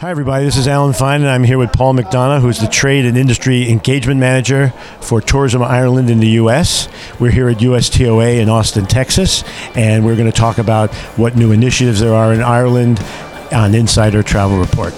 Hi, everybody. This is Alan Fine, and I'm here with Paul McDonah, who's the Trade and Industry Engagement Manager for Tourism Ireland in the U.S. We're here at USTOA in Austin, Texas, and we're going to talk about what new initiatives there are in Ireland on Insider Travel Report.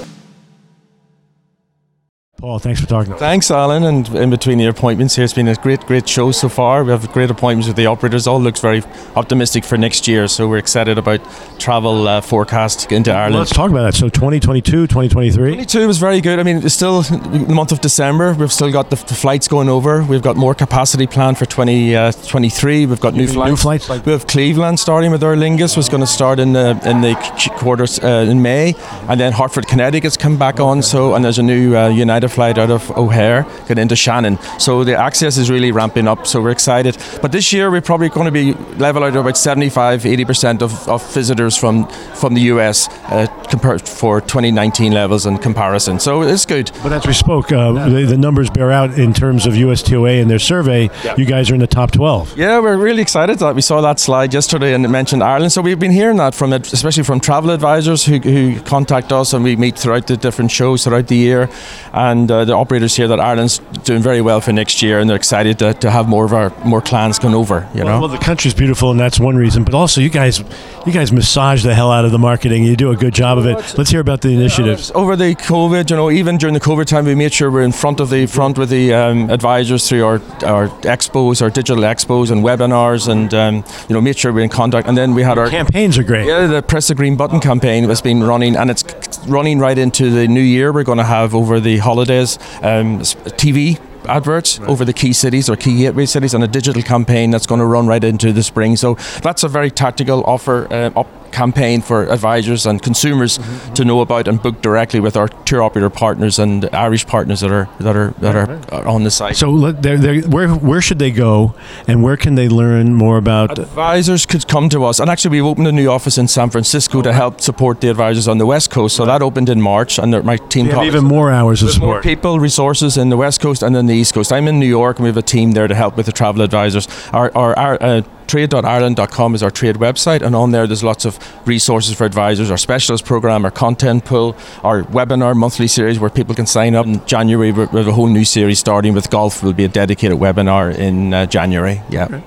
Paul, thanks for talking. Thanks, Alan. And in between the appointments here, it's been a great, great show so far. We have great appointments with the operators. All looks very optimistic for next year. So we're excited about travel uh, forecast into Ireland. Well, let's talk about that. So 2022, 2023. 22 was very good. I mean, it's still the month of December. We've still got the, the flights going over. We've got more capacity planned for 2023. 20, uh, We've got new flights. New flights. We have Cleveland starting with Aer Lingus was going to start in the in the quarters uh, in May, and then Hartford, Connecticut's come back on. So and there's a new uh, United flight out of O'Hare getting into Shannon. So the access is really ramping up. So we're excited. But this year we're probably going to be level out about 75, 80 percent of, of visitors from from the US uh, compared for 2019 levels in comparison. So it's good. But as we spoke, uh, the, the, numbers bear out in terms of USTOA and their survey. Yeah. You guys are in the top 12. Yeah, we're really excited that we saw that slide yesterday and it mentioned Ireland. So we've been hearing that from it, especially from travel advisors who, who contact us and we meet throughout the different shows throughout the year. And uh, the operators here that Ireland's doing very well for next year, and they're excited to, to have more of our more clans come over. You know, well, well, the country's beautiful, and that's one reason. But also, you guys, you guys massage the hell out of the marketing. You do a good job of it. Let's hear about the initiatives. Over the COVID, you know, even during the COVID time, we made sure we're in front of the front with the um, advisors through our our expos, our digital expos, and webinars, and um, you know, made sure we're in contact. And then we had our campaigns are great. Yeah, the press the green button campaign has been running, and it's running right into the new year. We're going to have over the holidays um, TV adverts right. over the key cities or key gateway cities and a digital campaign that's going to run right into the spring. So that's a very tactical offer uh, up campaign for advisors and consumers mm-hmm. to know about and book directly with our tour operator partners and Irish partners that are that are that are, are on the site. So they're, they're, where where should they go and where can they learn more about advisors could come to us and actually we've opened a new office in San Francisco to help support the advisors on the west coast so that opened in March and my team have even more hours of support more people resources in the west coast and then the east coast I'm in New York and we have a team there to help with the travel advisors our, our, our uh, trade.ireland.com is our trade website, and on there there's lots of resources for advisors, our specialist program, our content pool, our webinar monthly series where people can sign up. In January, we have a whole new series starting with golf. Will be a dedicated webinar in uh, January. Yeah. Okay.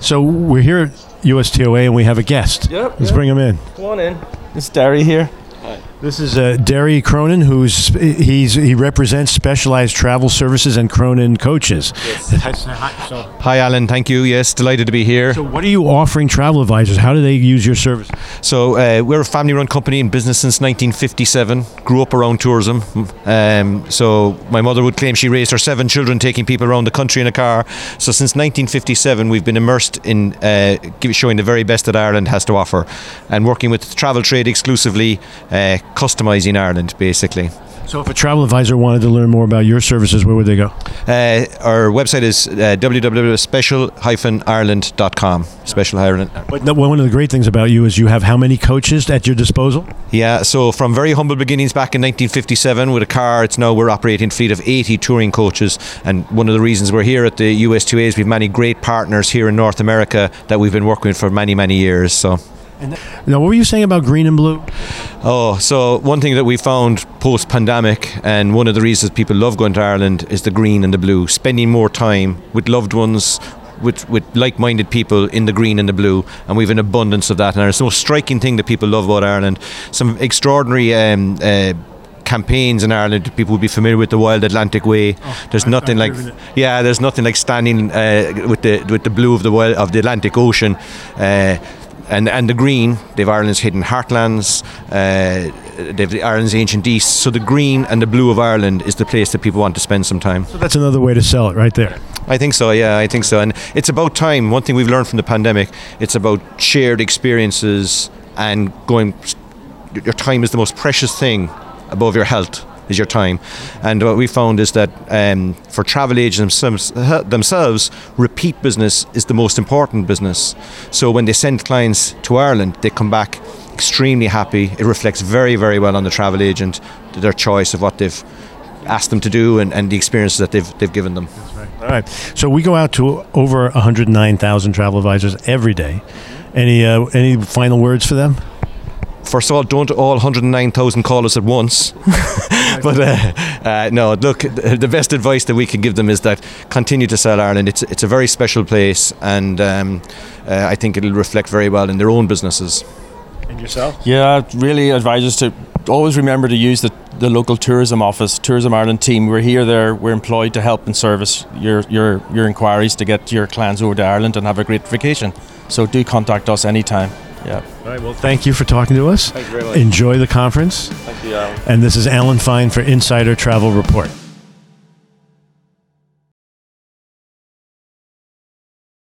So we're here at USTOA and we have a guest. Yep. Let's yep. bring him in. Come on in. It's Derry here. This is uh, Derry Cronin, who's he's he represents Specialized Travel Services and Cronin Coaches. Yes. Hi, Alan. Thank you. Yes, delighted to be here. So, what are you offering travel advisors? How do they use your service? So, uh, we're a family-run company in business since 1957. Grew up around tourism. Um, so, my mother would claim she raised her seven children taking people around the country in a car. So, since 1957, we've been immersed in uh, showing the very best that Ireland has to offer, and working with travel trade exclusively. Uh, customising Ireland, basically. So, if a travel advisor wanted to learn more about your services, where would they go? Uh, our website is uh, www.special-ireland.com. Special Ireland. But one of the great things about you is you have how many coaches at your disposal? Yeah, so from very humble beginnings back in 1957 with a car, it's now we're operating a fleet of 80 touring coaches. And one of the reasons we're here at the USTOA is we have many great partners here in North America that we've been working with for many, many years. So. Now, what were you saying about green and blue? Oh, so one thing that we found post pandemic, and one of the reasons people love going to Ireland is the green and the blue, spending more time with loved ones. With, with like-minded people in the green and the blue, and we've an abundance of that. And it's the most striking thing that people love about Ireland. Some extraordinary um, uh, campaigns in Ireland. People would be familiar with the Wild Atlantic Way. Oh, there's nothing like yeah, there's nothing like standing uh, with the with the blue of the of the Atlantic Ocean. Uh, and and the green, they've Ireland's hidden heartlands, uh, they've the Ireland's ancient east. So the green and the blue of Ireland is the place that people want to spend some time. So that's another way to sell it, right there. I think so. Yeah, I think so. And it's about time. One thing we've learned from the pandemic, it's about shared experiences and going. Your time is the most precious thing above your health is your time. And what we found is that um, for travel agents themselves, repeat business is the most important business. So when they send clients to Ireland, they come back extremely happy. It reflects very, very well on the travel agent, their choice of what they've asked them to do and, and the experiences that they've, they've given them. Right. All right. So we go out to over 109,000 travel advisors every day. Any, uh, any final words for them? First of all, don't all 109,000 call us at once. but uh, uh, no, look, the best advice that we can give them is that continue to sell Ireland. It's it's a very special place, and um, uh, I think it'll reflect very well in their own businesses. And yourself? Yeah, really advise us to always remember to use the, the local tourism office, Tourism Ireland team. We're here, there, we're employed to help and service your, your, your inquiries to get your clients over to Ireland and have a great vacation. So do contact us anytime. Yeah. All right, well, thank you for talking to us. Thank you very much. Enjoy the conference. Thank you, Alan. And this is Alan Fine for Insider Travel Report.